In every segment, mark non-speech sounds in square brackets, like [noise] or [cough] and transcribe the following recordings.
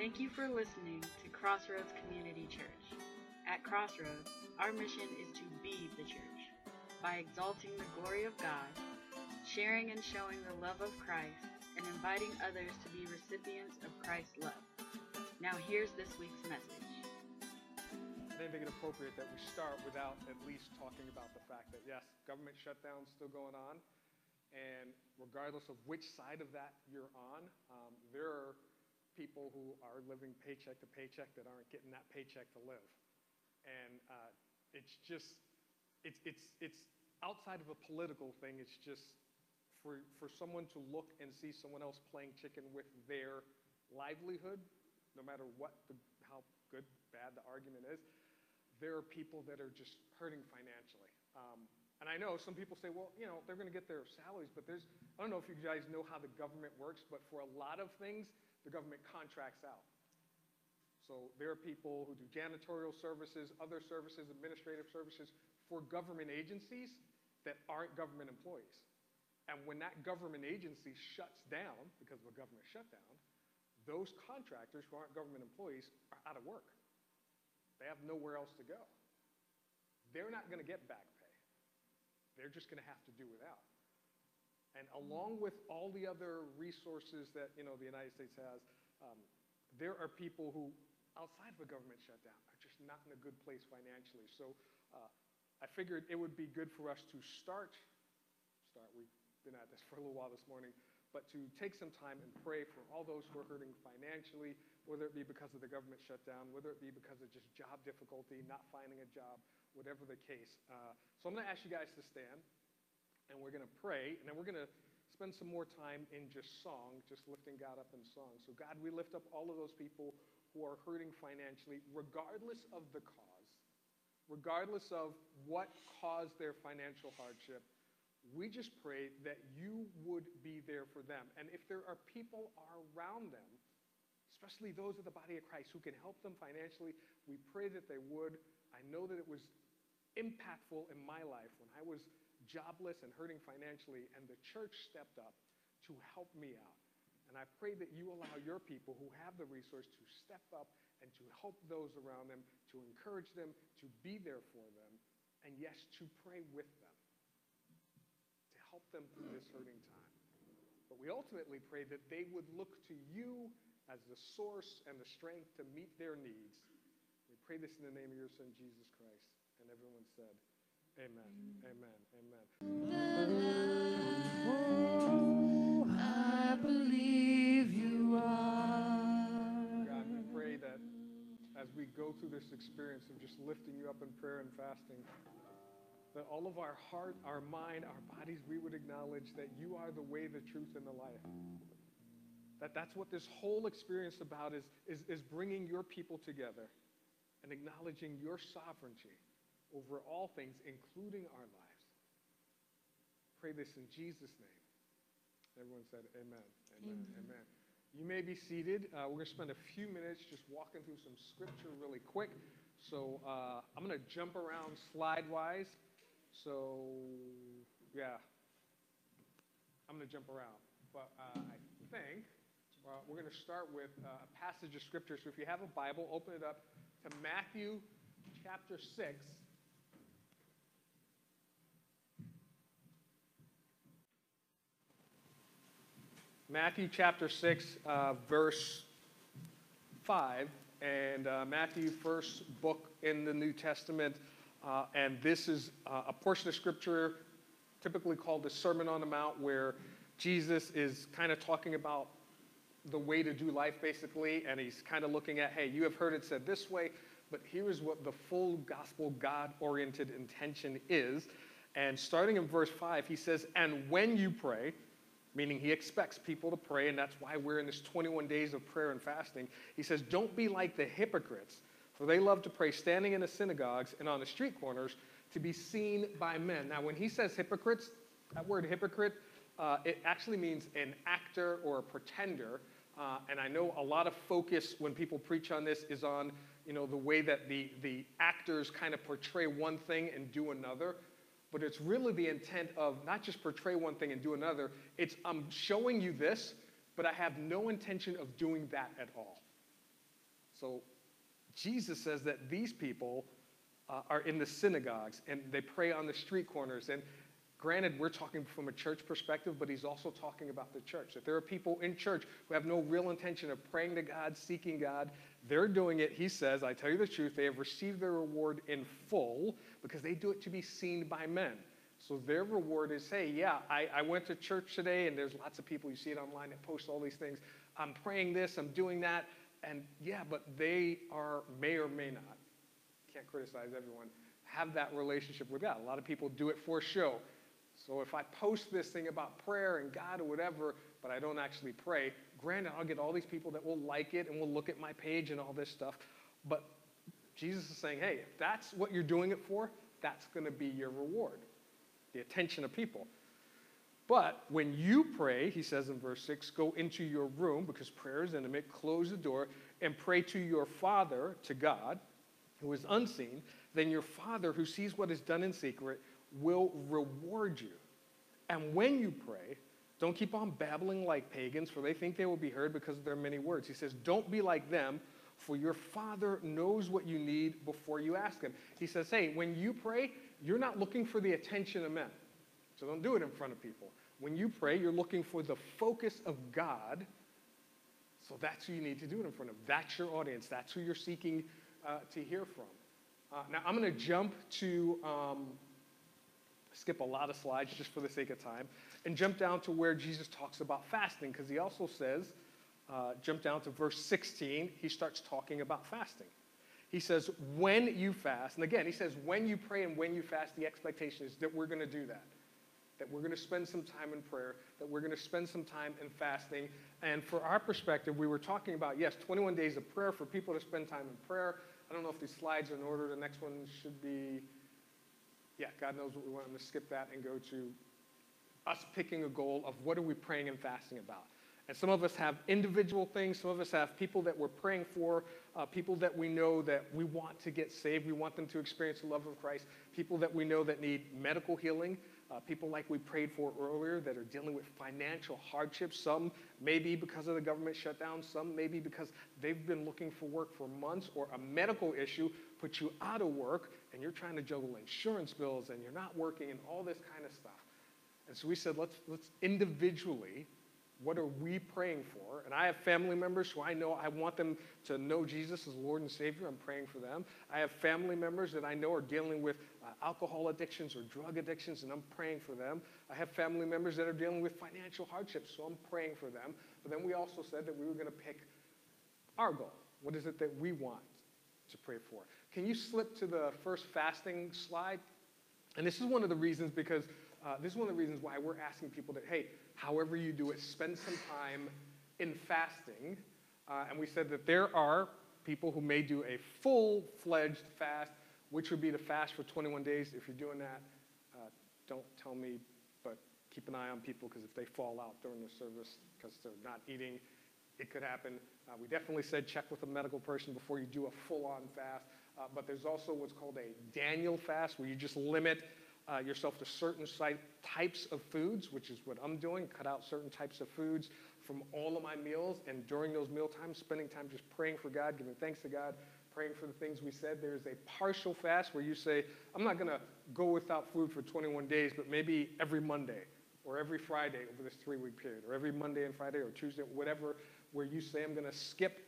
Thank you for listening to Crossroads Community Church. At Crossroads, our mission is to be the church by exalting the glory of God, sharing and showing the love of Christ, and inviting others to be recipients of Christ's love. Now, here's this week's message. I didn't think it appropriate that we start without at least talking about the fact that, yes, government shutdown still going on. And regardless of which side of that you're on, um, there are people who are living paycheck to paycheck that aren't getting that paycheck to live. And uh, it's just, it's, it's, it's outside of a political thing. It's just for, for someone to look and see someone else playing chicken with their livelihood, no matter what the, how good, bad the argument is, there are people that are just hurting financially. Um, and I know some people say, well, you know, they're going to get their salaries, but there's, I don't know if you guys know how the government works, but for a lot of things, the government contracts out. So there are people who do janitorial services, other services, administrative services for government agencies that aren't government employees. And when that government agency shuts down because of a government shutdown, those contractors who aren't government employees are out of work. They have nowhere else to go. They're not going to get back pay. They're just going to have to do without. And along with all the other resources that you know the United States has, um, there are people who, outside of a government shutdown, are just not in a good place financially. So uh, I figured it would be good for us to start. Start. We've been at this [laughs] for a little while this morning, but to take some time and pray for all those who are hurting financially, whether it be because of the government shutdown, whether it be because of just job difficulty, not finding a job, whatever the case. Uh, so I'm going to ask you guys to stand, and we're going to pray, and then we're going to spend some more time in just song, just lifting God up in song. So God, we lift up all of those people who are hurting financially, regardless of the cause, regardless of what caused their financial hardship. We just pray that you would be there for them. And if there are people around them, especially those of the body of Christ who can help them financially, we pray that they would. I know that it was impactful in my life when I was jobless and hurting financially, and the church stepped up to help me out. And I pray that you allow your people who have the resource to step up and to help those around them, to encourage them, to be there for them, and yes, to pray with them to help them through this hurting time. But we ultimately pray that they would look to you as the source and the strength to meet their needs. We pray this in the name of your Son, Jesus Christ. And everyone said, Amen, amen, amen. Oh, I believe you are. God, we pray that as we go through this experience of just lifting you up in prayer and fasting, that all of our heart, our mind, our bodies, we would acknowledge that you are the way, the truth, and the life. That that's what this whole experience about is, is, is bringing your people together and acknowledging your sovereignty over all things, including our lives. Pray this in Jesus' name. Everyone said amen. Amen. Amen. amen. You may be seated. Uh, we're going to spend a few minutes just walking through some scripture really quick. So uh, I'm going to jump around slide-wise. So, yeah, I'm going to jump around. But uh, I think uh, we're going to start with uh, a passage of Scripture. So if you have a Bible, open it up to Matthew chapter 6. Matthew chapter 6, uh, verse 5. And uh, Matthew, first book in the New Testament. Uh, and this is uh, a portion of scripture typically called the Sermon on the Mount, where Jesus is kind of talking about the way to do life, basically. And he's kind of looking at, hey, you have heard it said this way, but here is what the full gospel God oriented intention is. And starting in verse 5, he says, And when you pray, meaning he expects people to pray, and that's why we're in this 21 days of prayer and fasting, he says, Don't be like the hypocrites for they love to pray standing in the synagogues and on the street corners to be seen by men. Now, when he says hypocrites, that word hypocrite, uh, it actually means an actor or a pretender. Uh, and I know a lot of focus when people preach on this is on, you know, the way that the, the actors kind of portray one thing and do another. But it's really the intent of not just portray one thing and do another. It's I'm showing you this, but I have no intention of doing that at all. So Jesus says that these people uh, are in the synagogues and they pray on the street corners. And granted, we're talking from a church perspective, but he's also talking about the church. That there are people in church who have no real intention of praying to God, seeking God. They're doing it, he says, I tell you the truth, they have received their reward in full because they do it to be seen by men. So their reward is, hey, yeah, I, I went to church today, and there's lots of people, you see it online that post all these things. I'm praying this, I'm doing that. And yeah, but they are, may or may not, can't criticize everyone, have that relationship with God. A lot of people do it for show. So if I post this thing about prayer and God or whatever, but I don't actually pray, granted, I'll get all these people that will like it and will look at my page and all this stuff. But Jesus is saying, hey, if that's what you're doing it for, that's going to be your reward the attention of people. But when you pray, he says in verse 6, go into your room because prayer is intimate, close the door, and pray to your Father, to God, who is unseen. Then your Father, who sees what is done in secret, will reward you. And when you pray, don't keep on babbling like pagans, for they think they will be heard because of their many words. He says, Don't be like them, for your Father knows what you need before you ask Him. He says, Hey, when you pray, you're not looking for the attention of men. So don't do it in front of people. When you pray, you're looking for the focus of God. So that's who you need to do it in front of. That's your audience. That's who you're seeking uh, to hear from. Uh, now, I'm going to jump to, um, skip a lot of slides just for the sake of time, and jump down to where Jesus talks about fasting, because he also says, uh, jump down to verse 16, he starts talking about fasting. He says, when you fast, and again, he says, when you pray and when you fast, the expectation is that we're going to do that. That we're going to spend some time in prayer, that we're going to spend some time in fasting. And for our perspective, we were talking about, yes, 21 days of prayer for people to spend time in prayer. I don't know if these slides are in order. The next one should be, yeah, God knows what we want. I'm going to skip that and go to us picking a goal of what are we praying and fasting about. And some of us have individual things. Some of us have people that we're praying for, uh, people that we know that we want to get saved. We want them to experience the love of Christ. People that we know that need medical healing. Uh, people like we prayed for earlier that are dealing with financial hardships. Some maybe because of the government shutdown. Some maybe because they've been looking for work for months or a medical issue puts you out of work and you're trying to juggle insurance bills and you're not working and all this kind of stuff. And so we said, let's, let's individually what are we praying for? And I have family members who I know I want them to know Jesus as Lord and Savior. I'm praying for them. I have family members that I know are dealing with uh, alcohol addictions or drug addictions, and I'm praying for them. I have family members that are dealing with financial hardships, so I'm praying for them. But then we also said that we were going to pick our goal. What is it that we want to pray for? Can you slip to the first fasting slide? And this is one of the reasons because uh, this is one of the reasons why we're asking people that, hey, however you do it, spend some time in fasting. Uh, and we said that there are people who may do a full fledged fast, which would be to fast for 21 days. If you're doing that, uh, don't tell me, but keep an eye on people because if they fall out during the service because they're not eating, it could happen. Uh, we definitely said check with a medical person before you do a full on fast. Uh, but there's also what's called a Daniel fast, where you just limit uh, yourself to certain types of foods, which is what I'm doing, cut out certain types of foods from all of my meals. And during those meal times, spending time just praying for God, giving thanks to God, praying for the things we said. There's a partial fast where you say, I'm not going to go without food for 21 days, but maybe every Monday or every Friday over this three week period, or every Monday and Friday or Tuesday, whatever, where you say, I'm going to skip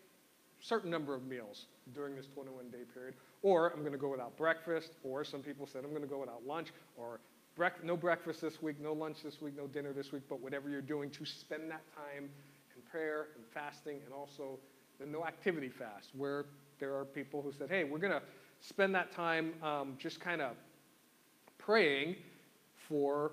certain number of meals during this 21 day period, or I'm going to go without breakfast, or some people said I'm going to go without lunch, or brec- no breakfast this week, no lunch this week, no dinner this week, but whatever you're doing to spend that time in prayer and fasting, and also the no activity fast, where there are people who said, hey, we're going to spend that time um, just kind of praying for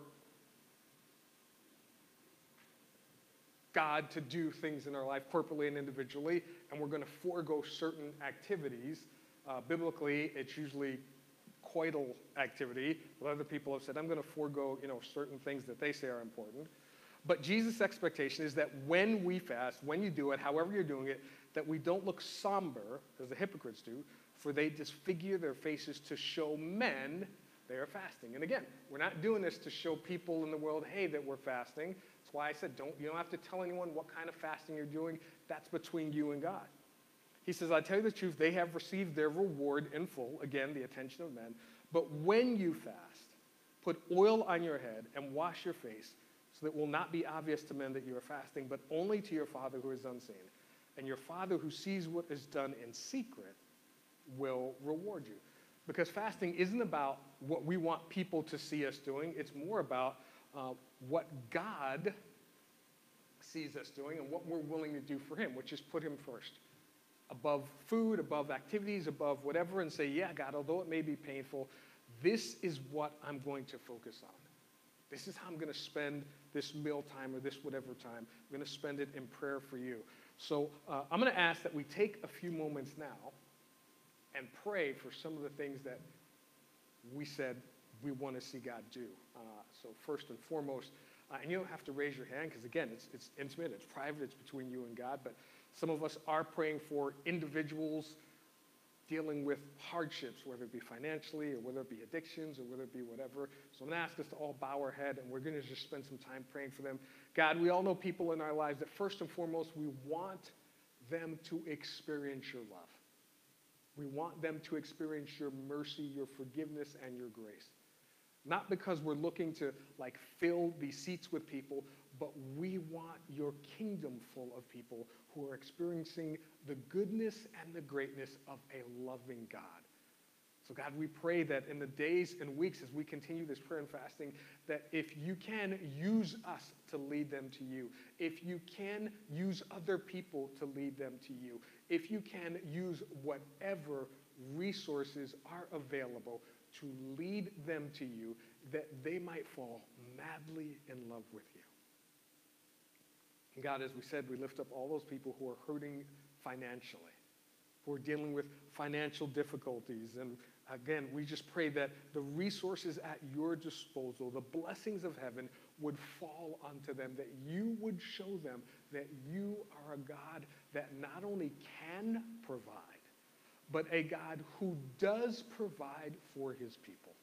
God to do things in our life corporately and individually, and we're going to forego certain activities. Uh, biblically, it's usually coital activity, but other people have said, I'm going to forego, you know, certain things that they say are important. But Jesus' expectation is that when we fast, when you do it, however you're doing it, that we don't look somber, as the hypocrites do, for they disfigure their faces to show men they are fasting. And again, we're not doing this to show people in the world, hey, that we're fasting. That's why I said don't, you don't have to tell anyone what kind of fasting you're doing. That's between you and God. He says, I tell you the truth, they have received their reward in full, again, the attention of men. But when you fast, put oil on your head and wash your face, so that it will not be obvious to men that you are fasting, but only to your Father who is unseen. And your Father who sees what is done in secret will reward you. Because fasting isn't about what we want people to see us doing, it's more about uh, what God sees us doing and what we're willing to do for Him, which is put Him first. Above food, above activities, above whatever, and say, Yeah, God, although it may be painful, this is what I'm going to focus on. This is how I'm going to spend this meal time or this whatever time. I'm going to spend it in prayer for you. So uh, I'm going to ask that we take a few moments now and pray for some of the things that we said we want to see God do. Uh, so first and foremost, uh, and you don't have to raise your hand because again, it's, it's intimate, it's private, it's between you and God. But some of us are praying for individuals dealing with hardships, whether it be financially or whether it be addictions or whether it be whatever. So I'm going to ask us to all bow our head and we're going to just spend some time praying for them. God, we all know people in our lives that first and foremost, we want them to experience your love. We want them to experience your mercy, your forgiveness, and your grace. Not because we're looking to like fill these seats with people, but we want your kingdom full of people who are experiencing the goodness and the greatness of a loving God. So, God, we pray that in the days and weeks as we continue this prayer and fasting, that if you can use us to lead them to you, if you can use other people to lead them to you, if you can use whatever resources are available to lead them to you, that they might fall madly in love with you. And God, as we said, we lift up all those people who are hurting financially, who are dealing with financial difficulties. And again, we just pray that the resources at your disposal, the blessings of heaven, would fall onto them, that you would show them that you are a God that not only can provide, but a God who does provide for his people.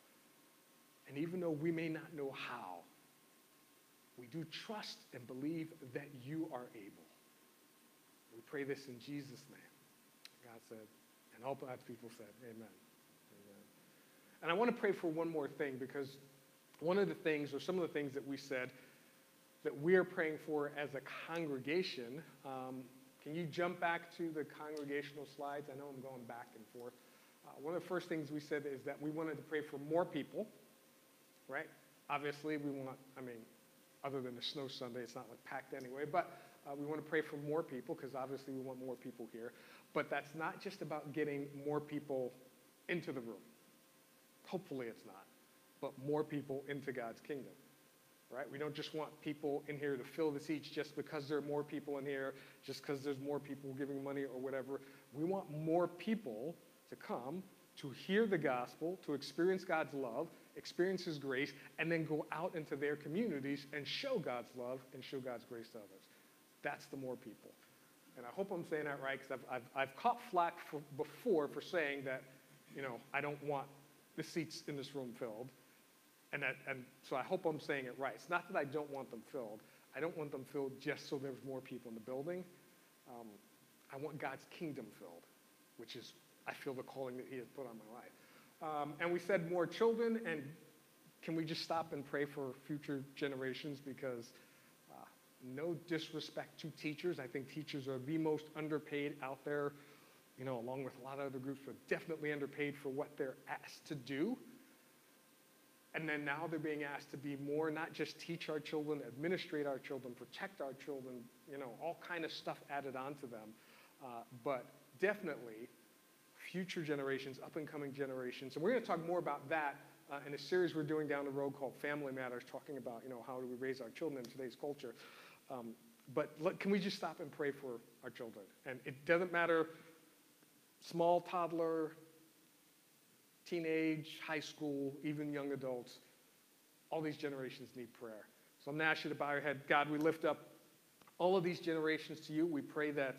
And even though we may not know how, we do trust and believe that you are able. We pray this in Jesus' name. God said, and all God's people said, Amen. Amen. And I want to pray for one more thing because one of the things, or some of the things that we said that we are praying for as a congregation, um, can you jump back to the congregational slides? I know I'm going back and forth. Uh, one of the first things we said is that we wanted to pray for more people, right? Obviously, we want, I mean, other than a snow Sunday, it's not like packed anyway, but uh, we want to pray for more people because obviously we want more people here. But that's not just about getting more people into the room. Hopefully it's not, but more people into God's kingdom. Right? We don't just want people in here to fill the seats just because there are more people in here, just because there's more people giving money or whatever. We want more people to come to hear the gospel, to experience God's love, experience His grace, and then go out into their communities and show God's love and show God's grace to others. That's the more people. And I hope I'm saying that right because I've, I've, I've, caught flack for, before for saying that, you know, I don't want the seats in this room filled. And, that, and so I hope I'm saying it right. It's not that I don't want them filled. I don't want them filled just so there's more people in the building. Um, I want God's kingdom filled, which is, I feel, the calling that He has put on my life. Um, and we said more children, and can we just stop and pray for future generations? Because uh, no disrespect to teachers. I think teachers are the most underpaid out there, you know, along with a lot of other groups, but definitely underpaid for what they're asked to do. And then now they're being asked to be more, not just teach our children, administrate our children, protect our children, you know, all kind of stuff added onto them. Uh, but definitely future generations, up and coming generations. And we're going to talk more about that uh, in a series we're doing down the road called Family Matters, talking about, you know, how do we raise our children in today's culture. Um, but look, can we just stop and pray for our children? And it doesn't matter, small toddler, teenage, high school, even young adults, all these generations need prayer. So I'm going to ask you to bow your head. God, we lift up all of these generations to you. We pray that,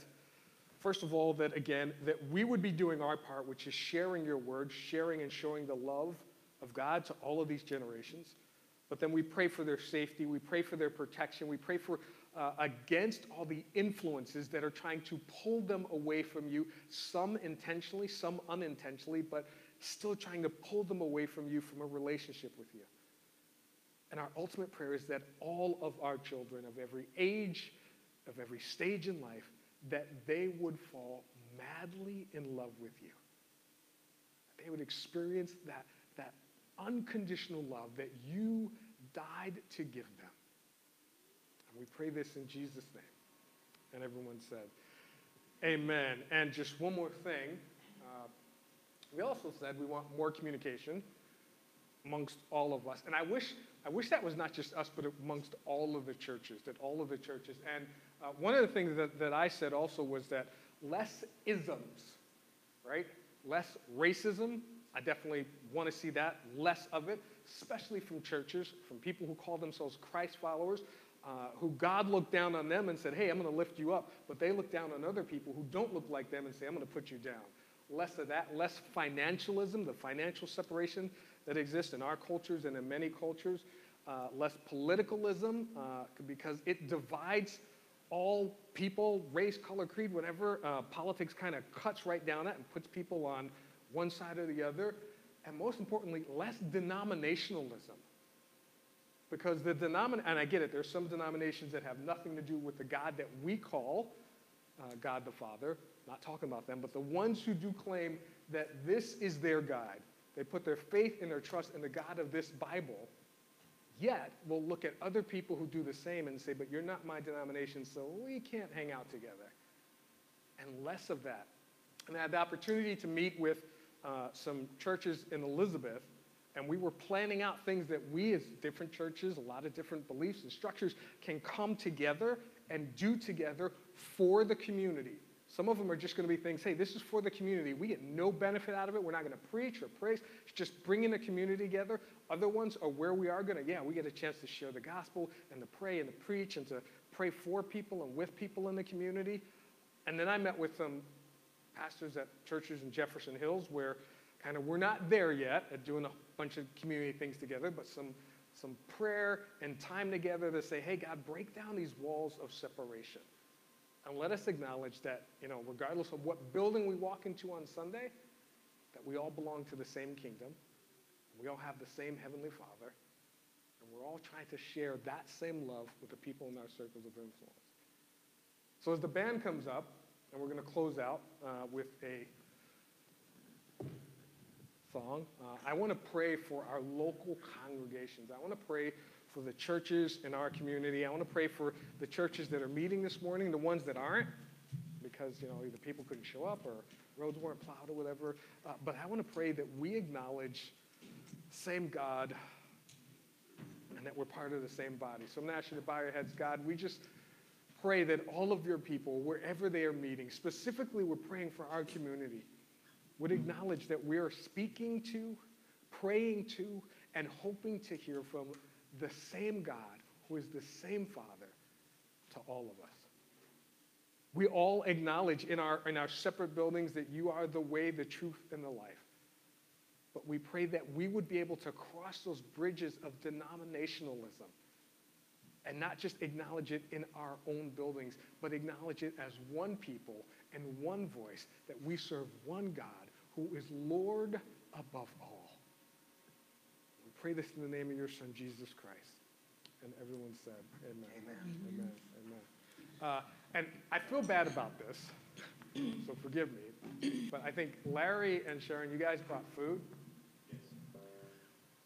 first of all, that again, that we would be doing our part, which is sharing your word, sharing and showing the love of God to all of these generations. But then we pray for their safety. We pray for their protection. We pray for uh, against all the influences that are trying to pull them away from you, some intentionally, some unintentionally, but still trying to pull them away from you from a relationship with you. And our ultimate prayer is that all of our children of every age, of every stage in life, that they would fall madly in love with you. They would experience that, that unconditional love that you died to give them. And we pray this in Jesus' name. And everyone said, Amen. And just one more thing. We also said we want more communication amongst all of us. And I wish, I wish that was not just us, but amongst all of the churches, that all of the churches. And uh, one of the things that, that I said also was that less isms, right? Less racism. I definitely want to see that, less of it, especially from churches, from people who call themselves Christ followers, uh, who God looked down on them and said, Hey, I'm going to lift you up. But they look down on other people who don't look like them and say, I'm going to put you down. Less of that, less financialism, the financial separation that exists in our cultures and in many cultures, uh, less politicalism, uh, because it divides all people, race, color, creed, whatever. Uh, politics kind of cuts right down that and puts people on one side or the other. And most importantly, less denominationalism. Because the denomin, and I get it, there's some denominations that have nothing to do with the God that we call uh, God the Father, not talking about them, but the ones who do claim that this is their guide. They put their faith and their trust in the God of this Bible, yet will look at other people who do the same and say, but you're not my denomination, so we can't hang out together. And less of that. And I had the opportunity to meet with uh, some churches in Elizabeth and we were planning out things that we, as different churches, a lot of different beliefs and structures, can come together and do together for the community. Some of them are just going to be things, hey, this is for the community. We get no benefit out of it. We're not going to preach or praise. It's just bringing the community together. Other ones are where we are going to, yeah, we get a chance to share the gospel and to pray and to preach and to pray for people and with people in the community. And then I met with some pastors at churches in Jefferson Hills where kind of we're not there yet at doing a bunch of community things together, but some, some prayer and time together to say, hey, God, break down these walls of separation. And let us acknowledge that, you know, regardless of what building we walk into on Sunday, that we all belong to the same kingdom. We all have the same Heavenly Father. And we're all trying to share that same love with the people in our circles of influence. So as the band comes up, and we're going to close out uh, with a song. Uh, I want to pray for our local congregations. I want to pray for the churches in our community. I want to pray for the churches that are meeting this morning, the ones that aren't, because you know either people couldn't show up or roads weren't plowed or whatever. Uh, but I want to pray that we acknowledge the same God and that we're part of the same body. So I'm going to ask you to bow your heads, God. We just pray that all of your people, wherever they are meeting, specifically, we're praying for our community would acknowledge that we are speaking to, praying to, and hoping to hear from the same God who is the same Father to all of us. We all acknowledge in our, in our separate buildings that you are the way, the truth, and the life. But we pray that we would be able to cross those bridges of denominationalism and not just acknowledge it in our own buildings, but acknowledge it as one people and one voice, that we serve one God who is Lord above all. Pray this in the name of your Son, Jesus Christ. And everyone said, Amen. Amen. Amen. Amen. Uh, and I feel bad about this, so forgive me. But I think Larry and Sharon, you guys brought food.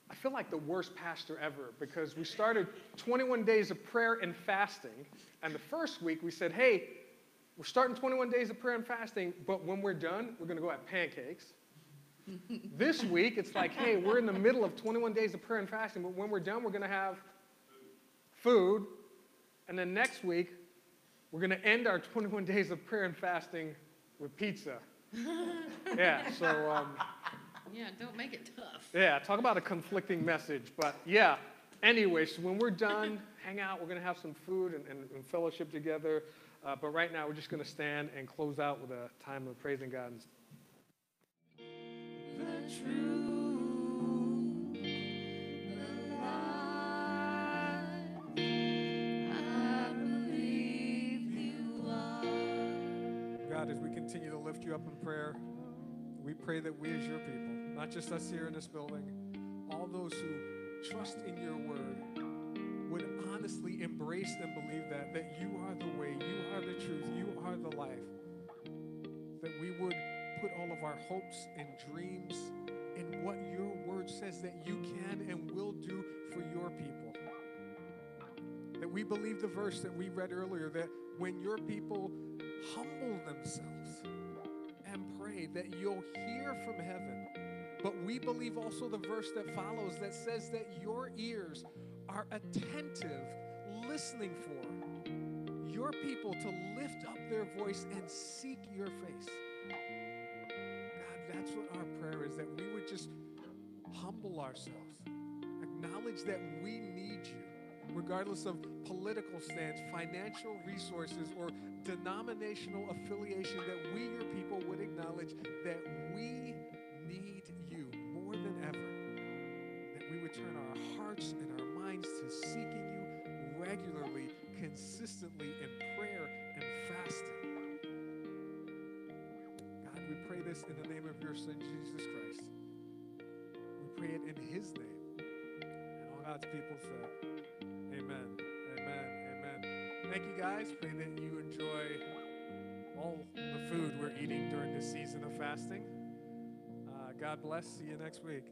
I feel like the worst pastor ever because we started 21 days of prayer and fasting. And the first week we said, hey, we're starting 21 days of prayer and fasting, but when we're done, we're going to go have pancakes. This week, it's like, hey, we're in the middle of 21 days of prayer and fasting, but when we're done, we're going to have food. And then next week, we're going to end our 21 days of prayer and fasting with pizza. [laughs] yeah, so. Um, yeah, don't make it tough. Yeah, talk about a conflicting message. But yeah, anyway, so when we're done, hang out, we're going to have some food and, and, and fellowship together. Uh, but right now, we're just going to stand and close out with a time of praising God. God, as we continue to lift you up in prayer, we pray that we, as your people, not just us here in this building, all those who trust in your word, would honestly embrace and believe that, that you are the way, you are the truth, you are the life, that we would put all of our hopes and dreams in what your word says that you can and will do for your people. That we believe the verse that we read earlier that when your people humble themselves and pray, that you'll hear from heaven. But we believe also the verse that follows that says that your ears are attentive, listening for your people to lift up their voice and seek your face. Ourselves, acknowledge that we need you regardless of political stance, financial resources, or denominational affiliation, that we, your people, would acknowledge that we need you more than ever. That we would turn our hearts and our minds to seeking you regularly, consistently in prayer and fasting. God, we pray this in the name of your Son, Jesus Christ. In his name. And all God's people said, Amen. Amen. Amen. Thank you guys. Pray that you enjoy all the food we're eating during this season of fasting. Uh, God bless. See you next week.